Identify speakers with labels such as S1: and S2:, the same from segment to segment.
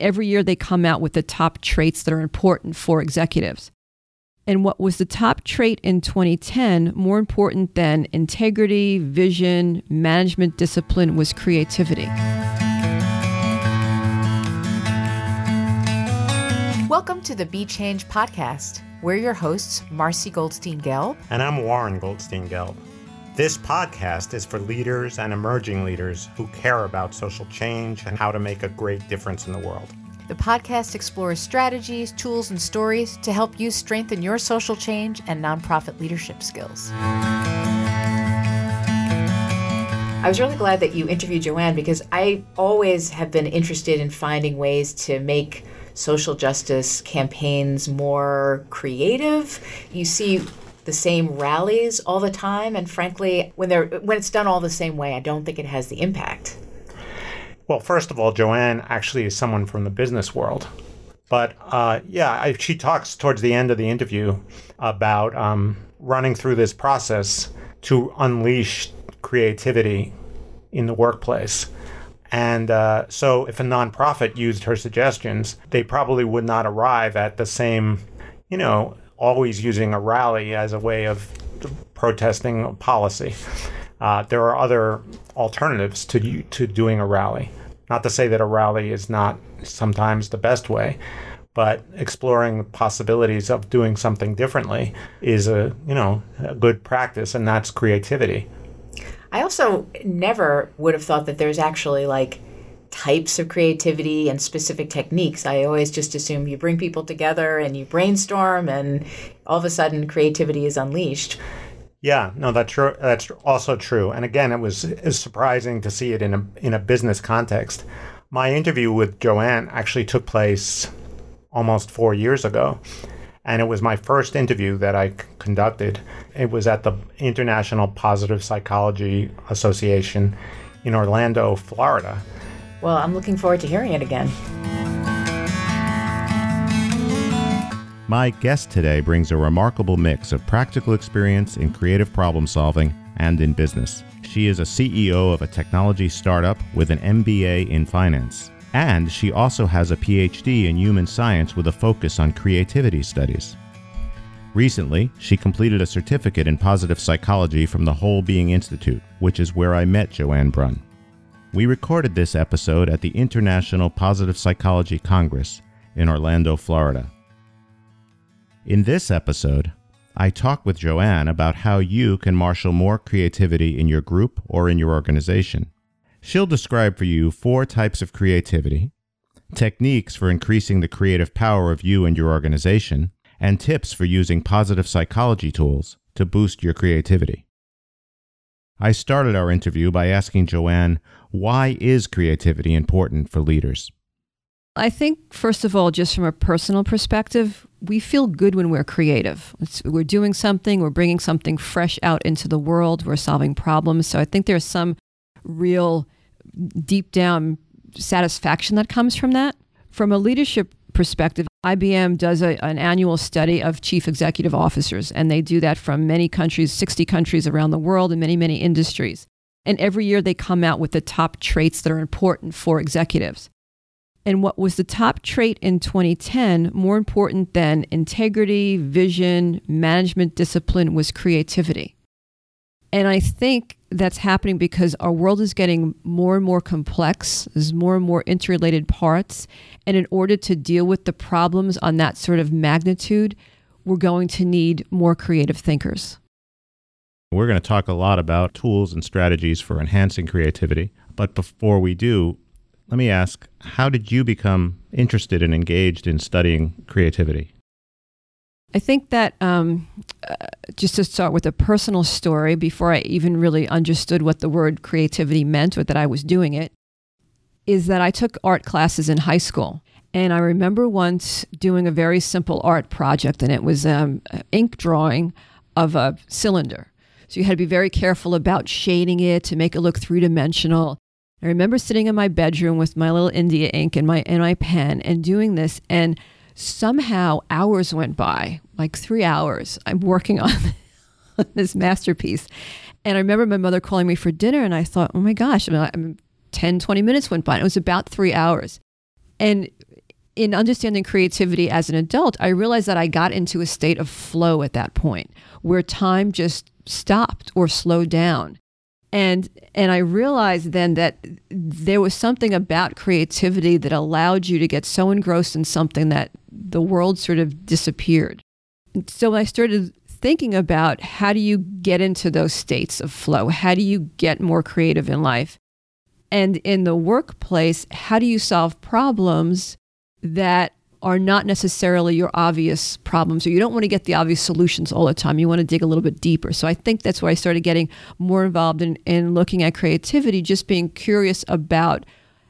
S1: Every year they come out with the top traits that are important for executives. And what was the top trait in 2010, more important than integrity, vision, management discipline, was creativity.
S2: Welcome to the Be Change podcast. We're your hosts, Marcy Goldstein Gelb.
S3: And I'm Warren Goldstein Gelb. This podcast is for leaders and emerging leaders who care about social change and how to make a great difference in the world.
S2: The podcast explores strategies, tools, and stories to help you strengthen your social change and nonprofit leadership skills. I was really glad that you interviewed Joanne because I always have been interested in finding ways to make social justice campaigns more creative. You see the same rallies all the time and frankly when they're when it's done all the same way i don't think it has the impact.
S3: Well first of all joanne actually is someone from the business world. But uh, yeah I, she talks towards the end of the interview about um, running through this process to unleash creativity in the workplace. And uh, so if a nonprofit used her suggestions they probably would not arrive at the same you know always using a rally as a way of protesting policy. Uh, there are other alternatives to to doing a rally. Not to say that a rally is not sometimes the best way, but exploring possibilities of doing something differently is a you know a good practice, and that's creativity.
S2: I also never would have thought that there's actually like types of creativity and specific techniques. I always just assume you bring people together and you brainstorm, and all of a sudden creativity is unleashed.
S3: Yeah, no, that's true. That's also true. And again, it was, it was surprising to see it in a in a business context. My interview with Joanne actually took place almost four years ago, and it was my first interview that I conducted. It was at the International Positive Psychology Association in Orlando, Florida.
S2: Well, I'm looking forward to hearing it again.
S4: My guest today brings a remarkable mix of practical experience in creative problem solving and in business. She is a CEO of a technology startup with an MBA in finance. And she also has a PhD in human science with a focus on creativity studies. Recently, she completed a certificate in positive psychology from the Whole Being Institute, which is where I met Joanne Brunn. We recorded this episode at the International Positive Psychology Congress in Orlando, Florida. In this episode, I talk with Joanne about how you can marshal more creativity in your group or in your organization. She'll describe for you four types of creativity, techniques for increasing the creative power of you and your organization, and tips for using positive psychology tools to boost your creativity. I started our interview by asking Joanne, why is creativity important for leaders?
S1: I think, first of all, just from a personal perspective, we feel good when we're creative. It's, we're doing something, we're bringing something fresh out into the world, we're solving problems. So I think there's some real deep down satisfaction that comes from that. From a leadership perspective, IBM does a, an annual study of chief executive officers, and they do that from many countries, 60 countries around the world, and many, many industries. And every year they come out with the top traits that are important for executives. And what was the top trait in 2010, more important than integrity, vision, management discipline, was creativity. And I think that's happening because our world is getting more and more complex. There's more and more interrelated parts. And in order to deal with the problems on that sort of magnitude, we're going to need more creative thinkers.
S4: We're going to talk a lot about tools and strategies for enhancing creativity. But before we do, let me ask how did you become interested and engaged in studying creativity?
S1: I think that um, uh, just to start with a personal story, before I even really understood what the word creativity meant or that I was doing it, is that I took art classes in high school. And I remember once doing a very simple art project, and it was um, an ink drawing of a cylinder. So you had to be very careful about shading it to make it look three dimensional. I remember sitting in my bedroom with my little India ink and my and my pen and doing this and somehow hours went by, like three hours. I'm working on this masterpiece. And I remember my mother calling me for dinner, and I thought, oh my gosh, I mean, 10, 20 minutes went by. And it was about three hours. And in understanding creativity as an adult, I realized that I got into a state of flow at that point where time just stopped or slowed down. And and I realized then that there was something about creativity that allowed you to get so engrossed in something that the world sort of disappeared. So I started thinking about how do you get into those states of flow? How do you get more creative in life? And in the workplace, how do you solve problems that are not necessarily your obvious problems or you don't want to get the obvious solutions all the time. You want to dig a little bit deeper. So I think that's where I started getting more involved in, in looking at creativity, just being curious about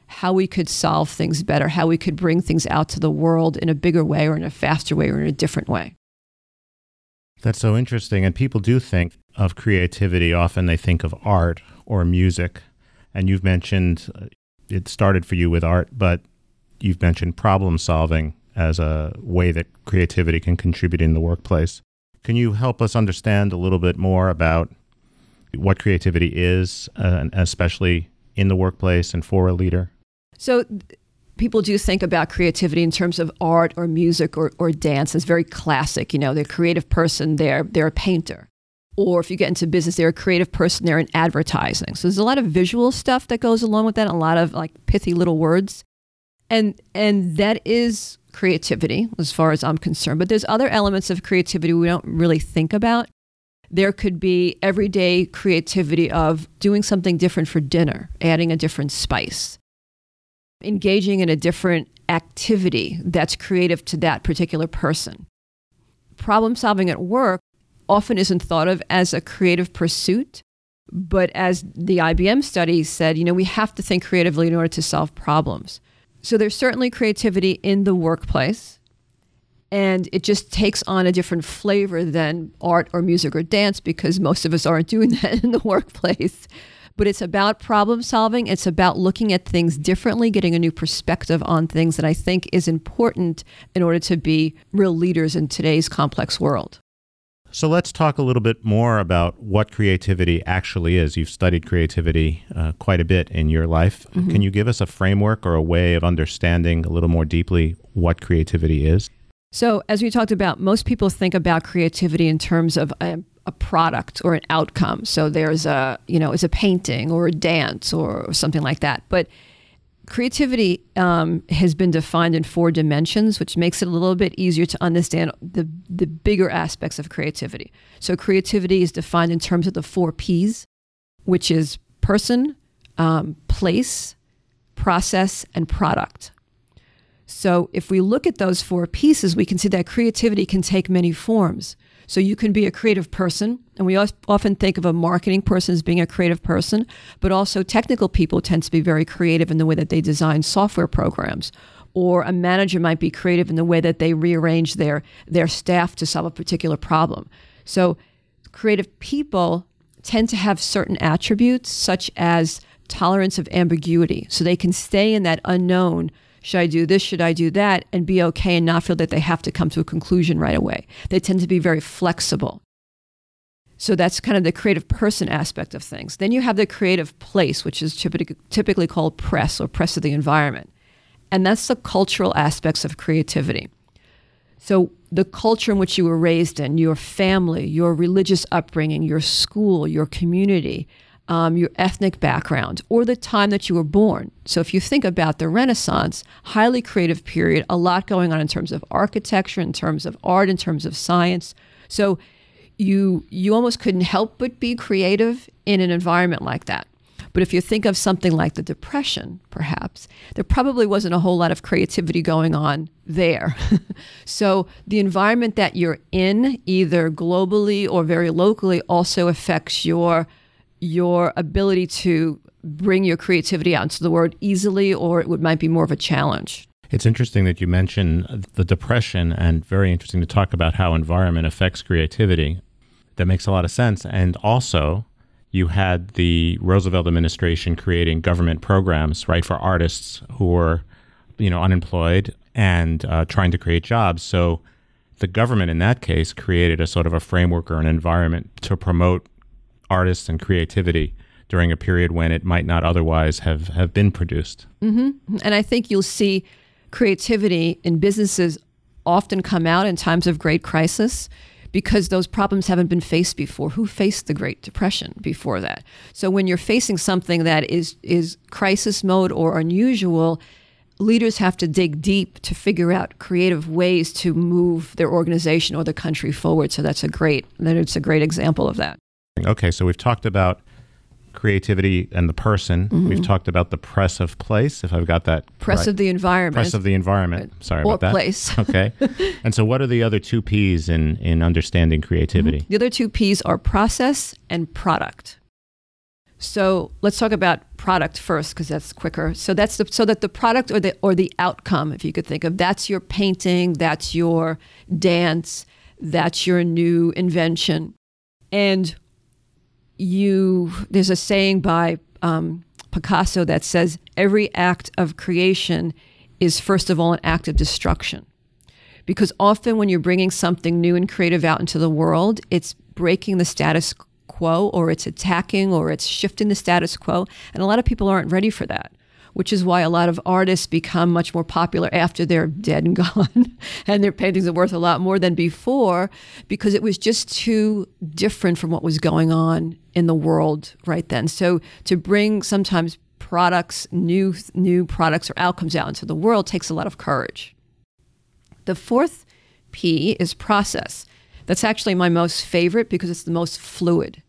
S1: how we could solve things better, how we could bring things out to the world in a bigger way or in a faster way or in a different way.
S4: That's so interesting. And people do think of creativity. Often they think of art or music. And you've mentioned uh, it started for you with art, but you've mentioned problem solving as a way that creativity can contribute in the workplace. Can you help us understand a little bit more about what creativity is, uh, especially in the workplace and for a leader?
S1: So, people do think about creativity in terms of art or music or, or dance as very classic. You know, they're a creative person, they're, they're a painter. Or if you get into business, they're a creative person, they're in advertising. So there's a lot of visual stuff that goes along with that, a lot of like pithy little words. And and that is creativity as far as I'm concerned. But there's other elements of creativity we don't really think about. There could be everyday creativity of doing something different for dinner, adding a different spice engaging in a different activity that's creative to that particular person. Problem solving at work often isn't thought of as a creative pursuit, but as the IBM study said, you know, we have to think creatively in order to solve problems. So there's certainly creativity in the workplace, and it just takes on a different flavor than art or music or dance because most of us aren't doing that in the workplace but it's about problem solving. It's about looking at things differently, getting a new perspective on things that I think is important in order to be real leaders in today's complex world.
S4: So let's talk a little bit more about what creativity actually is. You've studied creativity uh, quite a bit in your life. Mm-hmm. Can you give us a framework or a way of understanding a little more deeply what creativity is?
S1: So, as we talked about, most people think about creativity in terms of a, a product or an outcome. So there's a, you know, it's a painting or a dance or, something like that. But creativity um, has been defined in four dimensions, which makes it a little bit easier to understand the, the bigger aspects of creativity. So creativity is defined in terms of the four P's, which is person, um, place, process, and product. So if we look at those four pieces, we can see that creativity can take many forms. So you can be a creative person, and we often think of a marketing person as being a creative person, but also technical people tend to be very creative in the way that they design software programs. Or a manager might be creative in the way that they rearrange their, their staff to solve a particular problem. So creative people tend to have certain attributes, such as tolerance of ambiguity. So they can stay in that unknown should I do this? Should I do that? And be okay and not feel that they have to come to a conclusion right away. They tend to be very flexible. So that's kind of the creative person aspect of things. Then you have the creative place, which is typically called press or press of the environment. And that's the cultural aspects of creativity. So the culture in which you were raised in, your family, your religious upbringing, your school, your community, um, your ethnic background, or the time that you were born. So, if you think about the Renaissance, highly creative period, a lot going on in terms of architecture, in terms of art, in terms of science. So, you you almost couldn't help but be creative in an environment like that. But if you think of something like the Depression, perhaps, there probably wasn't a whole lot of creativity going on there. so the environment that you're in, either globally or very locally, also affects your your ability to bring your creativity out into the world easily, or it would might be more of a challenge.
S4: It's interesting that you mention the depression, and very interesting to talk about how environment affects creativity. That makes a lot of sense. And also, you had the Roosevelt administration creating government programs, right, for artists who were, you know, unemployed and uh, trying to create jobs. So, the government in that case created a sort of a framework or an environment to promote artists and creativity during a period when it might not otherwise have, have been produced.
S1: Mm-hmm. And I think you'll see creativity in businesses often come out in times of great crisis because those problems haven't been faced before. Who faced the Great Depression before that? So when you're facing something that is is crisis mode or unusual, leaders have to dig deep to figure out creative ways to move their organization or the country forward. So that's a great that it's a great example of that.
S4: Okay, so we've talked about creativity and the person. Mm-hmm. We've talked about the press of place, if I've got that
S1: press
S4: right.
S1: of the environment.
S4: Press of the environment. Sorry
S1: or
S4: about that.
S1: place.
S4: okay. And so, what are the other two P's in in understanding creativity?
S1: Mm-hmm. The other two P's are process and product. So let's talk about product first because that's quicker. So that's the, so that the product or the or the outcome, if you could think of, that's your painting, that's your dance, that's your new invention, and you there's a saying by um, Picasso that says every act of creation is first of all an act of destruction. Because often when you're bringing something new and creative out into the world, it's breaking the status quo or it's attacking or it's shifting the status quo. And a lot of people aren't ready for that which is why a lot of artists become much more popular after they're dead and gone. and their paintings are worth a lot more than before because it was just too different from what was going on in the world right then. So to bring sometimes products, new new products or outcomes out into the world takes a lot of courage. The fourth P is process. That's actually my most favorite because it's the most fluid.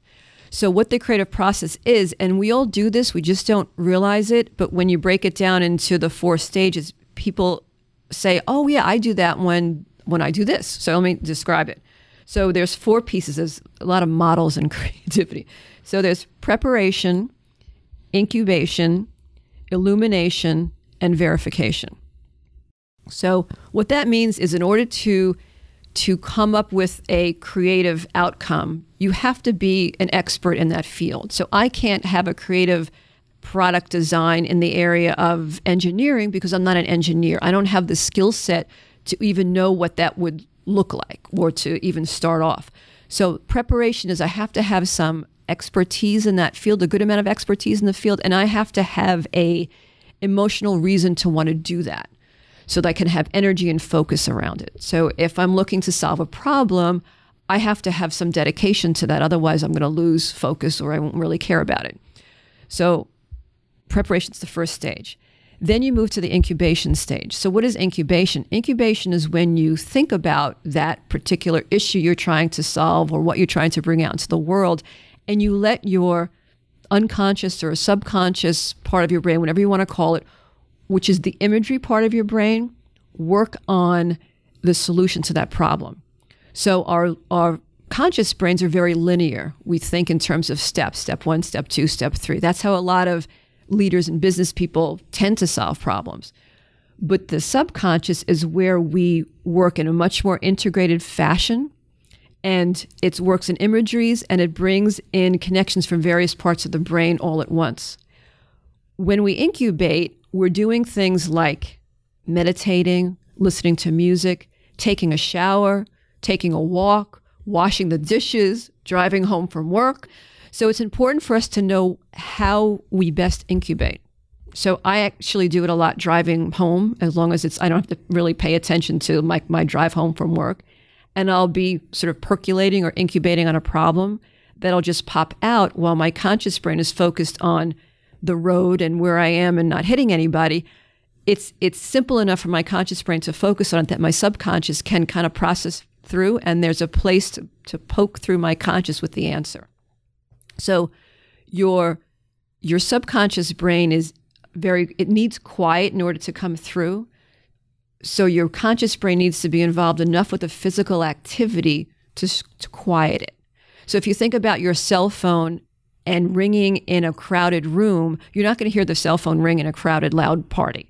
S1: So, what the creative process is, and we all do this, we just don't realize it. But when you break it down into the four stages, people say, "Oh, yeah, I do that when when I do this." So, let me describe it. So, there's four pieces. There's a lot of models in creativity. So, there's preparation, incubation, illumination, and verification. So, what that means is, in order to to come up with a creative outcome, you have to be an expert in that field. So I can't have a creative product design in the area of engineering because I'm not an engineer. I don't have the skill set to even know what that would look like or to even start off. So preparation is I have to have some expertise in that field, a good amount of expertise in the field, and I have to have a emotional reason to want to do that so that I can have energy and focus around it. So if I'm looking to solve a problem, I have to have some dedication to that. Otherwise, I'm going to lose focus or I won't really care about it. So preparation is the first stage. Then you move to the incubation stage. So, what is incubation? Incubation is when you think about that particular issue you're trying to solve or what you're trying to bring out into the world, and you let your unconscious or subconscious part of your brain, whatever you want to call it, which is the imagery part of your brain, work on the solution to that problem. So our our conscious brains are very linear. We think in terms of steps, step 1, step 2, step 3. That's how a lot of leaders and business people tend to solve problems. But the subconscious is where we work in a much more integrated fashion and it works in imageries and it brings in connections from various parts of the brain all at once. When we incubate, we're doing things like meditating, listening to music, taking a shower, taking a walk, washing the dishes, driving home from work. So it's important for us to know how we best incubate. So I actually do it a lot driving home, as long as it's I don't have to really pay attention to my, my drive home from work. And I'll be sort of percolating or incubating on a problem that'll just pop out while my conscious brain is focused on the road and where I am and not hitting anybody, it's it's simple enough for my conscious brain to focus on it that my subconscious can kind of process through and there's a place to, to poke through my conscious with the answer. So your your subconscious brain is very it needs quiet in order to come through. So your conscious brain needs to be involved enough with the physical activity to, to quiet it. So if you think about your cell phone and ringing in a crowded room, you're not going to hear the cell phone ring in a crowded, loud party.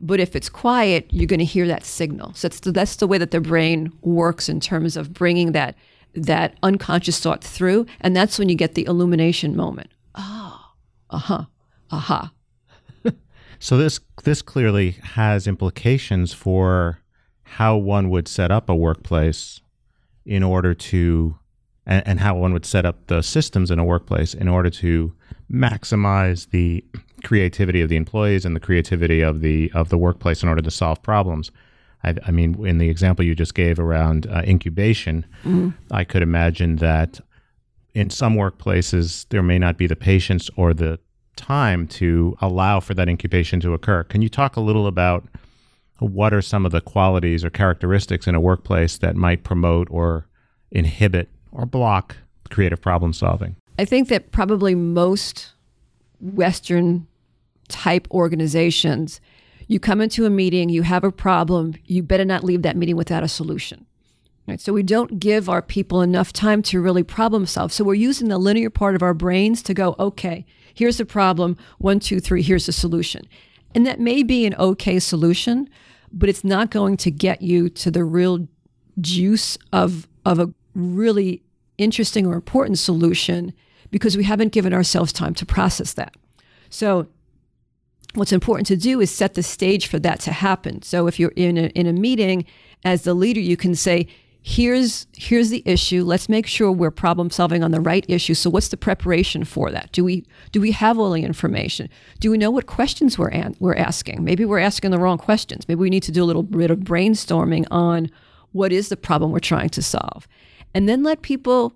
S1: But if it's quiet, you're going to hear that signal. So that's the, that's the way that the brain works in terms of bringing that that unconscious thought through, and that's when you get the illumination moment. Oh, uh huh, aha.
S4: Uh-huh. so this this clearly has implications for how one would set up a workplace in order to and, and how one would set up the systems in a workplace in order to maximize the creativity of the employees and the creativity of the of the workplace in order to solve problems. I, I mean, in the example you just gave around uh, incubation, mm-hmm. I could imagine that in some workplaces there may not be the patience or the time to allow for that incubation to occur. Can you talk a little about what are some of the qualities or characteristics in a workplace that might promote or inhibit or block creative problem solving?
S1: I think that probably most Western type organizations, you come into a meeting, you have a problem, you better not leave that meeting without a solution. Right? So we don't give our people enough time to really problem solve. So we're using the linear part of our brains to go, okay, here's the problem, one, two, three, here's the solution. And that may be an okay solution, but it's not going to get you to the real juice of, of a really interesting or important solution because we haven't given ourselves time to process that. So, what's important to do is set the stage for that to happen. So, if you're in a, in a meeting as the leader, you can say, here's here's the issue. Let's make sure we're problem solving on the right issue. So what's the preparation for that? Do we do we have all the information? Do we know what questions we're an, we're asking? Maybe we're asking the wrong questions. Maybe we need to do a little bit of brainstorming on what is the problem we're trying to solve. And then let people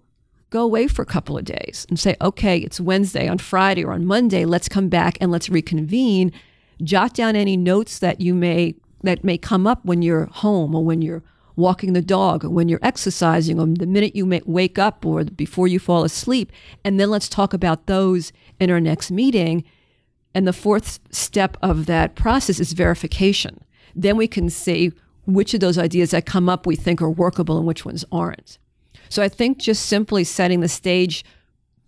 S1: go away for a couple of days and say okay it's wednesday on friday or on monday let's come back and let's reconvene jot down any notes that you may that may come up when you're home or when you're walking the dog, or when you're exercising, or the minute you wake up, or before you fall asleep. And then let's talk about those in our next meeting. And the fourth step of that process is verification. Then we can see which of those ideas that come up we think are workable and which ones aren't. So I think just simply setting the stage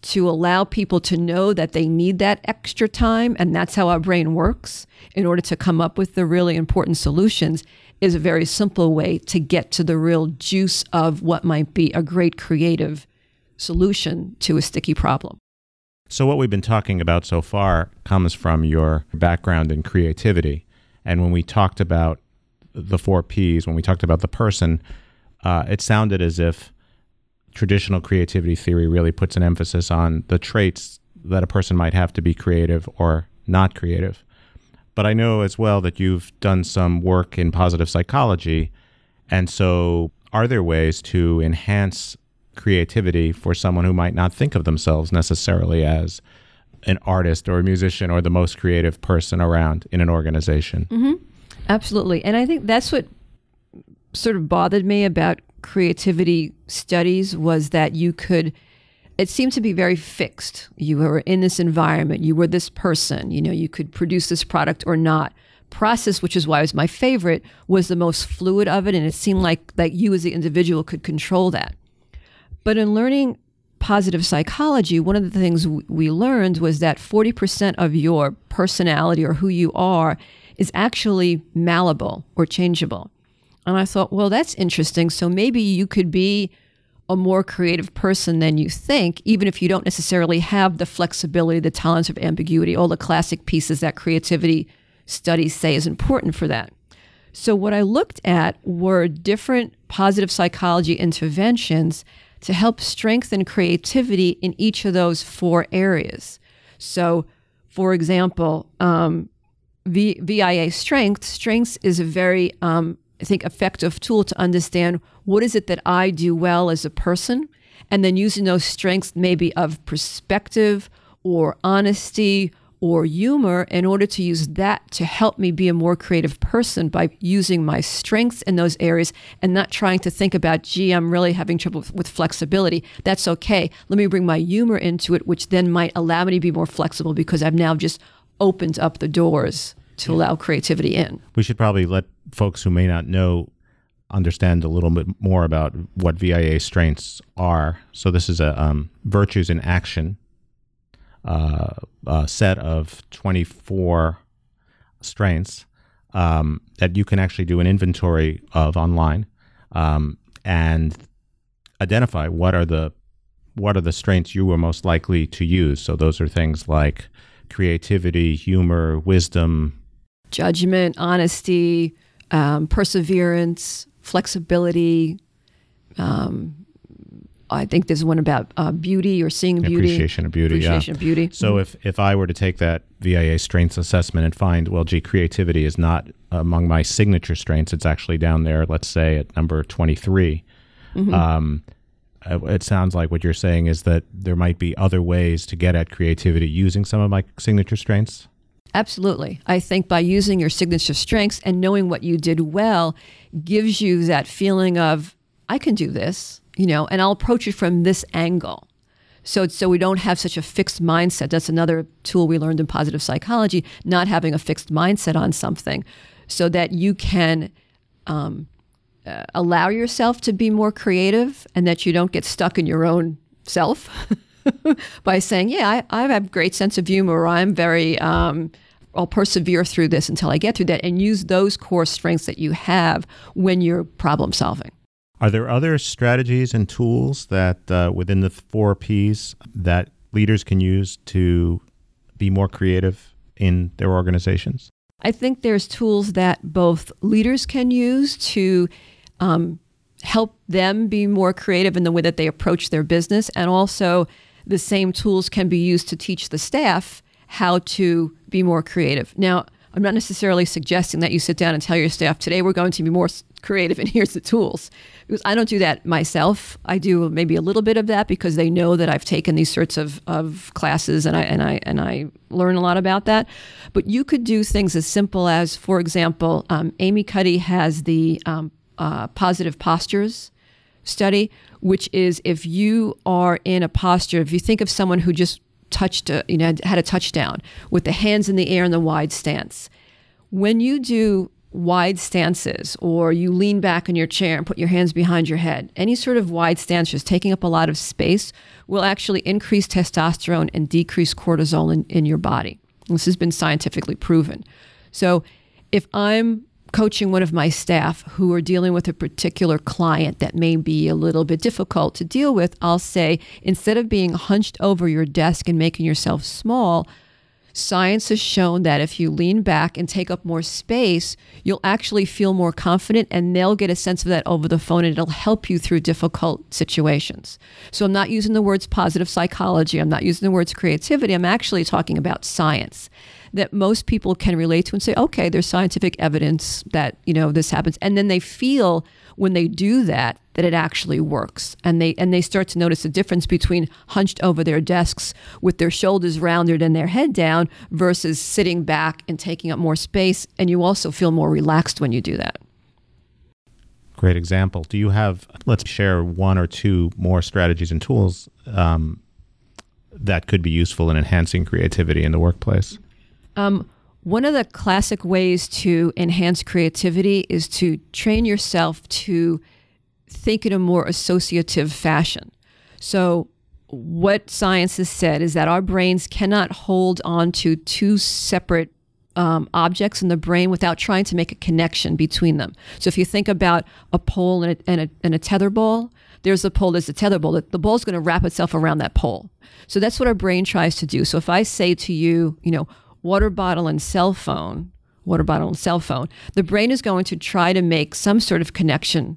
S1: to allow people to know that they need that extra time and that's how our brain works in order to come up with the really important solutions is a very simple way to get to the real juice of what might be a great creative solution to a sticky problem.
S4: So, what we've been talking about so far comes from your background in creativity. And when we talked about the four P's, when we talked about the person, uh, it sounded as if traditional creativity theory really puts an emphasis on the traits that a person might have to be creative or not creative. But I know as well that you've done some work in positive psychology. And so, are there ways to enhance creativity for someone who might not think of themselves necessarily as an artist or a musician or the most creative person around in an organization?
S1: Mm-hmm. Absolutely. And I think that's what sort of bothered me about creativity studies was that you could it seemed to be very fixed. You were in this environment, you were this person, you know, you could produce this product or not. Process, which is why it was my favorite, was the most fluid of it, and it seemed like that you as the individual could control that. But in learning positive psychology, one of the things we learned was that 40% of your personality or who you are is actually malleable or changeable. And I thought, well, that's interesting. So maybe you could be a more creative person than you think, even if you don't necessarily have the flexibility, the tolerance of ambiguity, all the classic pieces that creativity studies say is important for that. So, what I looked at were different positive psychology interventions to help strengthen creativity in each of those four areas. So, for example, um, v- VIA strength, strengths is a very um, I think, effective tool to understand what is it that I do well as a person, and then using those strengths maybe of perspective or honesty or humor in order to use that to help me be a more creative person by using my strengths in those areas and not trying to think about, gee, I'm really having trouble with, flexibility. That's okay. Let me bring my humor into it, which then might allow me to be more flexible because I've now just opened up the doors to yeah. allow creativity in.
S4: We should probably let folks who may not know understand a little bit more about what VIA strengths are. So this is a um, virtues in action uh, a set of 24 strengths um, that you can actually do an inventory of online um, and identify what are the what are the strengths you are most likely to use. So those are things like creativity, humor, wisdom,
S1: judgment, honesty, um, perseverance, flexibility, um, I think there's one about uh, beauty or seeing beauty.
S4: Appreciation of beauty.
S1: Appreciation
S4: yeah.
S1: of beauty.
S4: So if if I were to take that VIA strengths assessment and find, well, gee, creativity is not among my signature strengths. It's actually down there. Let's say at number 23.
S1: Mm-hmm.
S4: Um, uh, it sounds like what you're saying is that there might be other ways to get at creativity using some of my signature strengths.
S1: Absolutely. I think by using your signature strengths and knowing what you did well gives you that feeling of, I can do this, you know, and I'll approach it from this angle. So, so we don't have such a fixed mindset. That's another tool we learned in positive psychology, not having a fixed mindset on something so that you can um, uh, allow yourself to be more creative and that you don't get stuck in your own self by saying, yeah, I, I have a great sense of humor, or I'm very, um, I'll persevere through this until I get through that, and use those core strengths that you have when you're problem solving.
S4: Are there other strategies and tools that uh, within the four Ps that leaders can use to be more creative in their organizations?
S1: I think there's tools that both leaders can use to um, help them be more creative in the way that they approach their business, and also the same tools can be used to teach the staff how to be more creative. Now, I'm not necessarily suggesting that you sit down and tell your staff, today we're going to be more creative and here's the tools. Because I don't do that myself. I do maybe a little bit of that because they know that I've taken these sorts of, of classes and I, and, I, and I learn a lot about that. But you could do things as simple as, for example, um, Amy Cuddy has the um, uh, positive postures study, which is if you are in a posture, if you think of someone who just touched, a, you know, had a touchdown with the hands in the air in the wide stance. When you do wide stances or you lean back in your chair and put your hands behind your head, any sort of wide stance just taking up a lot of space will actually increase testosterone and decrease cortisol in, in your body. This has been scientifically proven. So if I'm coaching one of my staff who are dealing with a particular client that may be a little bit difficult to deal with, I'll say, instead of being hunched over your desk and making yourself small, science has shown that if you lean back and take up more space, you'll actually feel more confident and they'll get a sense of that over the phone and it'll help you through difficult situations. So I'm not using the words positive psychology, I'm not using the words creativity, I'm actually talking about science that most people can relate to and say, okay, there's scientific evidence that, you know, this happens. And then they feel when they do that that it actually works. And they and they start to notice a difference between hunched over their desks with their shoulders rounded and their head down versus sitting back and taking up more space. And you also feel more relaxed when you do that.
S4: Great example. Do you have, let's share one or two more strategies and tools um, that could be useful in enhancing creativity in the workplace?
S1: Um, one of the classic ways to enhance creativity is to train yourself to think in a more associative fashion. So, what science has said is that our brains cannot hold on to two separate um, objects in the brain without trying to make a connection between them. So, if you think about a pole and a, and a, and a tether ball, there's a pole, there's a tether ball. The, the ball's going to wrap itself around that pole. So, that's what our brain tries to do. So, if I say to you, you know, water bottle and cell phone, water bottle and cell phone, the brain is going to try to make some sort of connection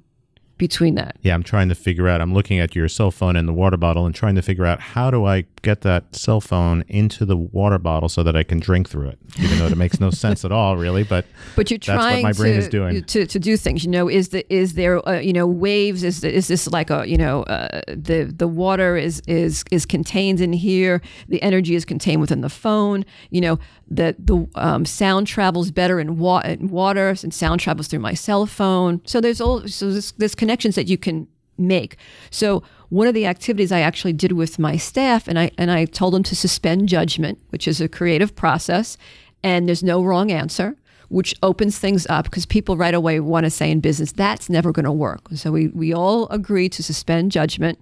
S1: between that.
S4: Yeah, I'm trying to figure out. I'm looking at your cell phone and the water bottle and trying to figure out how do I get that cell phone into the water bottle so that I can drink through it, even though it makes no sense at all, really. But
S1: but you're trying
S4: my brain
S1: to,
S4: is doing.
S1: To, to do things. You know, is the is there uh, you know waves? Is the, is this like a you know uh, the the water is is is contained in here? The energy is contained within the phone. You know that the um, sound travels better in, wa- in water and sound travels through my cell phone. So there's all so there's, there's connections that you can make. So one of the activities I actually did with my staff, and I and I told them to suspend judgment, which is a creative process, and there's no wrong answer, which opens things up because people right away want to say in business that's never going to work. So we we all agree to suspend judgment,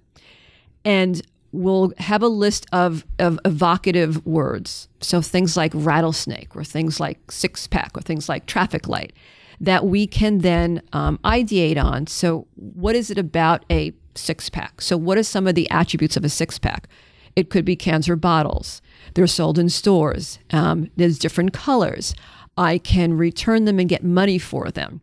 S1: and we'll have a list of, of evocative words. So things like rattlesnake, or things like six pack, or things like traffic light that we can then um, ideate on. So, what is it about a six pack? So, what are some of the attributes of a six pack? It could be cans or bottles. They're sold in stores. Um, there's different colors. I can return them and get money for them.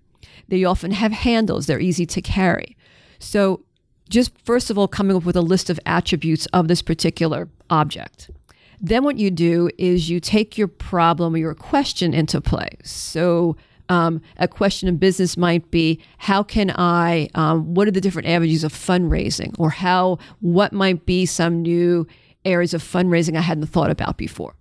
S1: They often have handles. They're easy to carry. So, just first of all coming up with a list of attributes of this particular object. Then what you do is you take your problem or your question into play. So um, a question in business might be how can I, um, what are the different avenues of fundraising or how, what might be some new areas of fundraising I hadn't thought about before.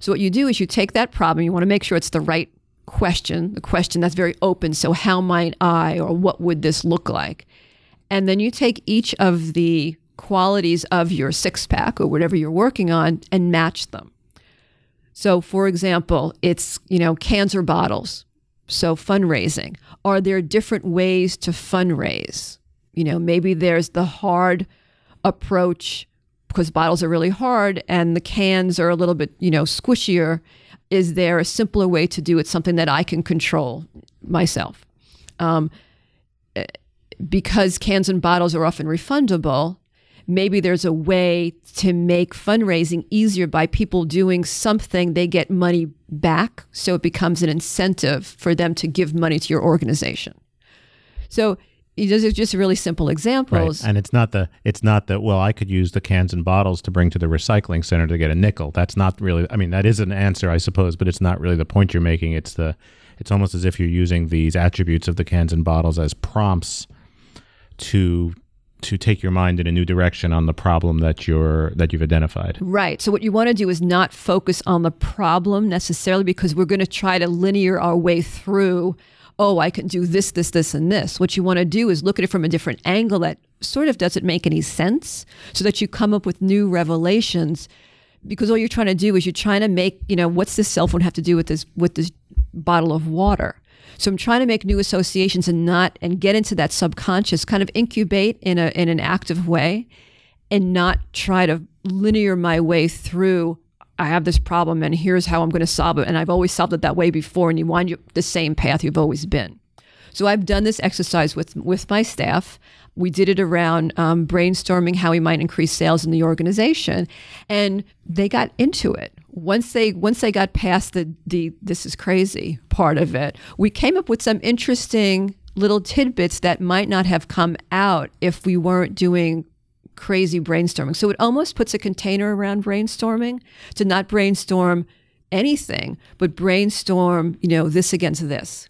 S1: So what you do is you take that problem, you want to make sure it's the right question, the question that's very open. So how might I or what would this look like? And then you take each of the qualities of your six pack or whatever you're working on and match them. So for example, it's, you know, cans or bottles. So fundraising. Are there different ways to fundraise? You know, maybe there's the hard approach because bottles are really hard and the cans are a little bit, you know, squishier. Is there a simpler way to do it, something that I can control myself? Um, eh, because cans and bottles are often refundable, maybe there's a way to make fundraising easier by people doing something they get money back. So it becomes an incentive for them to give money to your organization. So those are just really simple examples.
S4: Right. and it's not the it's not that well i could use the cans and bottles to bring to the recycling center to get a nickel. That's not really i mean that is an answer i suppose but it's not really the point you're making. It's the it's almost as if you're using these attributes of the cans and bottles as prompts to to take your mind in a new direction on the problem that you're that you've identified.
S1: Right. So what you want to do is not focus on the problem necessarily because we're going to try to linear our way through oh, I can do this this this and this. What you want to do is look at it from a different angle that sort of doesn't make any sense so that you come up with new revelations because all you're trying to do is you're trying to make, you know, what's this cell phone have to do with this with this bottle of water? So I'm trying to make new associations and not and get into that subconscious, kind of incubate in a in an active way, and not try to linear my way through. I have this problem, and here's how I'm going to solve it. And I've always solved it that way before, and you wind up the same path you've always been. So I've done this exercise with with my staff. We did it around um, brainstorming how we might increase sales in the organization, and they got into it once they once they got past the the this is crazy part of it, we came up with some interesting little tidbits that might not have come out if we weren't doing crazy brainstorming. So it almost puts a container around brainstorming to not brainstorm anything, but brainstorm, you know, this against this.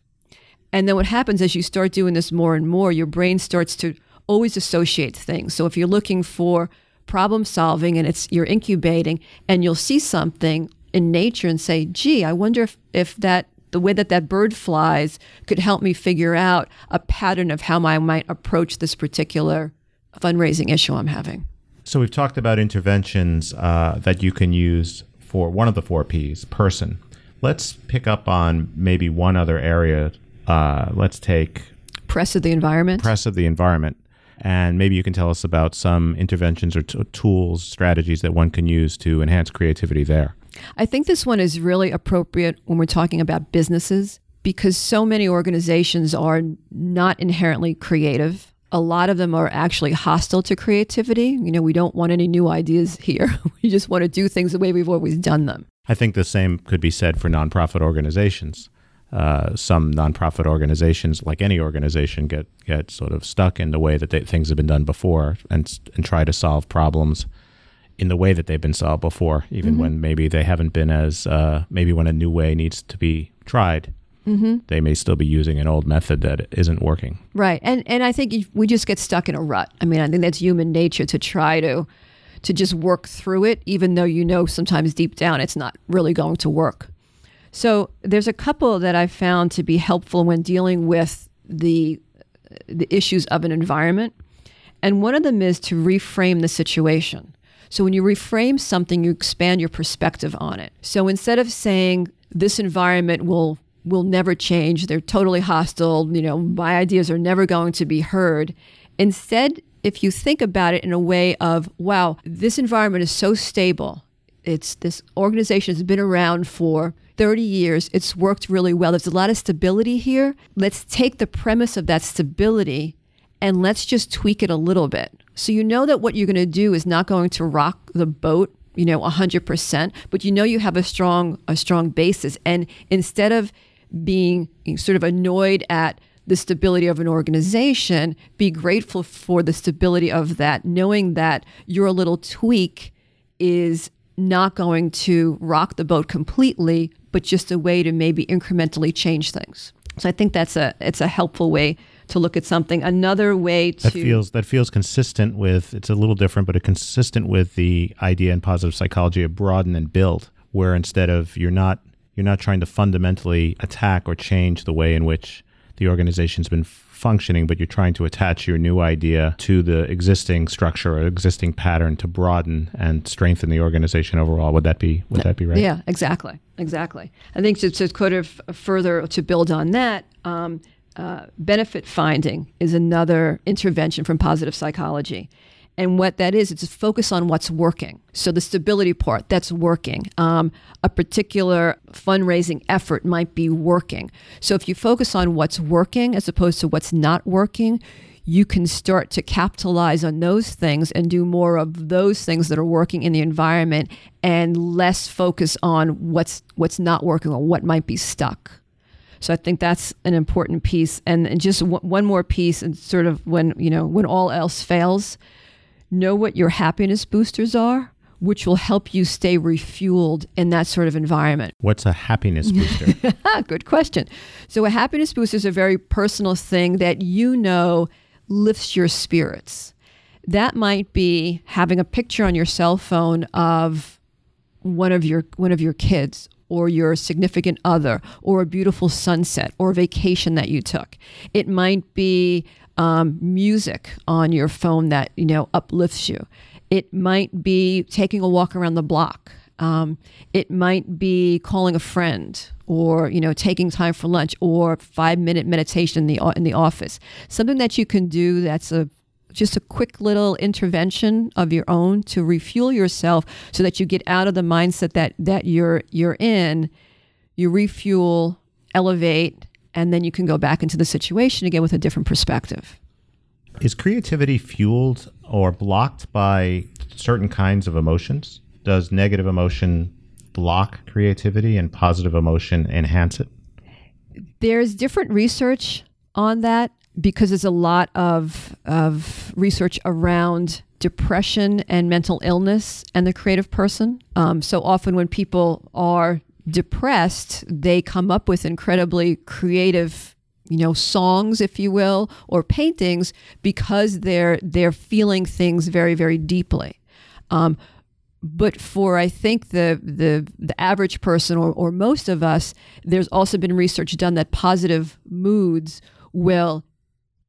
S1: And then what happens as you start doing this more and more, your brain starts to always associate things. So if you're looking for problem solving and it's you're incubating and you'll see something in nature and say, gee, I wonder if, if that the way that that bird flies could help me figure out a pattern of how I might approach this particular fundraising issue I'm having.
S4: So we've talked about interventions uh, that you can use for one of the four P's, person. Let's pick up on maybe one other area. Uh, let's take
S1: press of the environment.
S4: Press of the environment. And maybe you can tell us about some interventions or t- tools, strategies that one can use to enhance creativity there.
S1: I think this one is really appropriate when we're talking about businesses because so many organizations are not inherently creative. A lot of them are actually hostile to creativity. You know, we don't want any new ideas here. we just want to do things the way we've always done them.
S4: I think the same could be said for nonprofit organizations uh, some nonprofit organizations, like any organization, get get sort of stuck in the way that they, things have been done before, and and try to solve problems in the way that they've been solved before, even mm-hmm. when maybe they haven't been as uh, maybe when a new way needs to be tried. Mm-hmm. They may still be using an old method that isn't working.
S1: Right, and and I think we just get stuck in a rut. I mean, I think that's human nature to try to to just work through it, even though you know sometimes deep down it's not really going to work. So there's a couple that I've found to be helpful when dealing with the the issues of an environment. And one of them is to reframe the situation. So when you reframe something, you expand your perspective on it. So instead of saying this environment will will never change, they're totally hostile, you know, my ideas are never going to be heard, instead if you think about it in a way of wow, this environment is so stable. It's this organization has been around for 30 years. It's worked really well. There's a lot of stability here. Let's take the premise of that stability and let's just tweak it a little bit. So you know that what you're going to do is not going to rock the boat, you know, 100%, but you know you have a strong a strong basis and instead of being sort of annoyed at the stability of an organization, be grateful for the stability of that, knowing that your little tweak is not going to rock the boat completely, but just a way to maybe incrementally change things. So I think that's a it's a helpful way to look at something. Another way to
S4: that feels that feels consistent with it's a little different, but it's consistent with the idea in positive psychology of broaden and build, where instead of you're not you're not trying to fundamentally attack or change the way in which the organization's been functioning, but you're trying to attach your new idea to the existing structure or existing pattern to broaden and strengthen the organization overall. Would that be would that be right?
S1: Yeah, exactly, exactly. I think to, to kind of further to build on that. Um, uh, benefit finding is another intervention from positive psychology. And what that is, it's a focus on what's working. So the stability part, that's working. Um, a particular fundraising effort might be working. So if you focus on what's working as opposed to what's not working, you can start to capitalize on those things and do more of those things that are working in the environment and less focus on what's what's not working or what might be stuck. So I think that's an important piece. And, and just w- one more piece, and sort of when you know when all else fails, know what your happiness boosters are, which will help you stay refueled in that sort of environment.
S4: What's a happiness booster?
S1: Good question. So a happiness booster is a very personal thing that you know lifts your spirits. That might be having a picture on your cell phone of one of your one of your kids or your significant other or a beautiful sunset or a vacation that you took. It might be um, music on your phone that you know uplifts you. It might be taking a walk around the block. Um, it might be calling a friend or you know taking time for lunch or five minute meditation in the in the office something that you can do that's a just a quick little intervention of your own to refuel yourself so that you get out of the mindset that that you're you're in you refuel elevate and then you can go back into the situation again with a different perspective.
S4: Is creativity fueled or blocked by certain kinds of emotions? Does negative emotion block creativity and positive emotion enhance it?
S1: There's different research on that because there's a lot of, of research around depression and mental illness and the creative person. Um, so often when people are depressed, they come up with incredibly creative you know songs if you will or paintings because they're they're feeling things very very deeply um, but for I think the the the average person or, or most of us, there's also been research done that positive moods will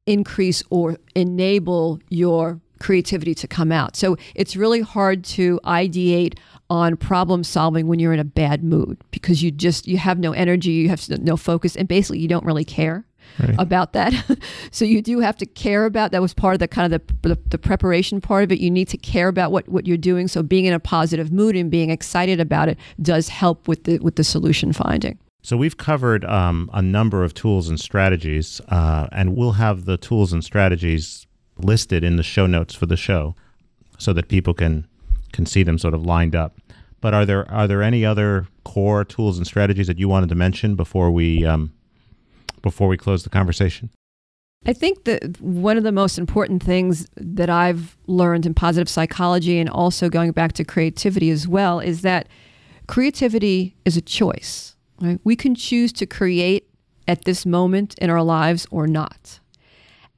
S1: increase or enable your creativity to come out. So it's really hard to ideate on problem solving when you're in a bad mood because you just you have no energy, you have no focus and basically you don't really care. Right. about that. so you do have to care about that was part of the kind of the, the, the, preparation part of it. You need to care about what, what you're doing. So being in a positive mood and being excited about it does help with the with the solution finding.
S4: So we've covered um, a number of tools and strategies, uh, and we'll have the tools and strategies listed in the show notes for the show, so that people can can see them sort of lined up. But are there are there any other core tools and strategies that you wanted to mention before we um, before we close the conversation?
S1: I think that one of the most important things that I've learned in positive psychology and also going back to creativity as well is that creativity is a choice Right? We can choose to create at this moment in our lives or not.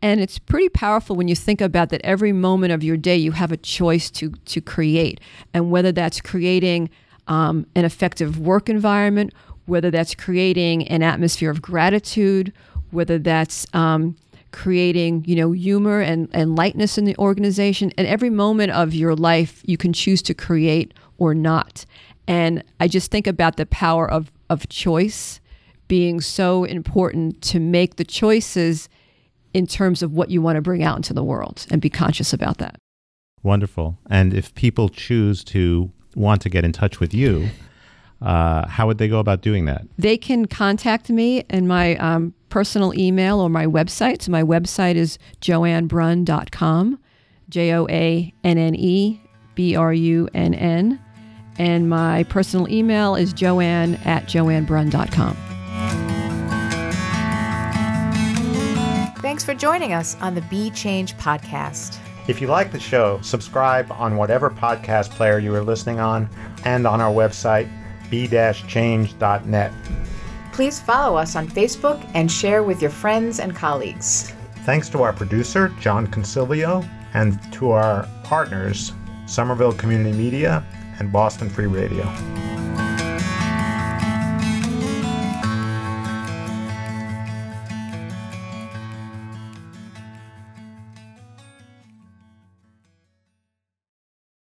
S1: And it's pretty powerful when you think about that every moment of your day you have a choice to, to create. And whether that's creating um, an effective work environment, whether that's creating an atmosphere of gratitude, whether that's um, creating you know humor and, and lightness in the organization. And every moment of your life you can choose to create or not. And I just think about the power of of choice being so important to make the choices in terms of what you want to bring out into the world and be conscious about that.
S4: Wonderful. And if people choose to want to get in touch with you, uh, how would they go about doing that?
S1: They can contact me in my um, personal email or my website. So my website is joannebrunn.com, J O A N N E B R U N N. And my personal email is joanne at joannebrunn.com.
S2: Thanks for joining us on the Be Change podcast.
S4: If you like the show, subscribe on whatever podcast player you are listening on and on our website, b-change.net.
S2: Please follow us on Facebook and share with your friends and colleagues.
S4: Thanks to our producer, John Consilio, and to our partners, Somerville Community Media and Boston Free Radio.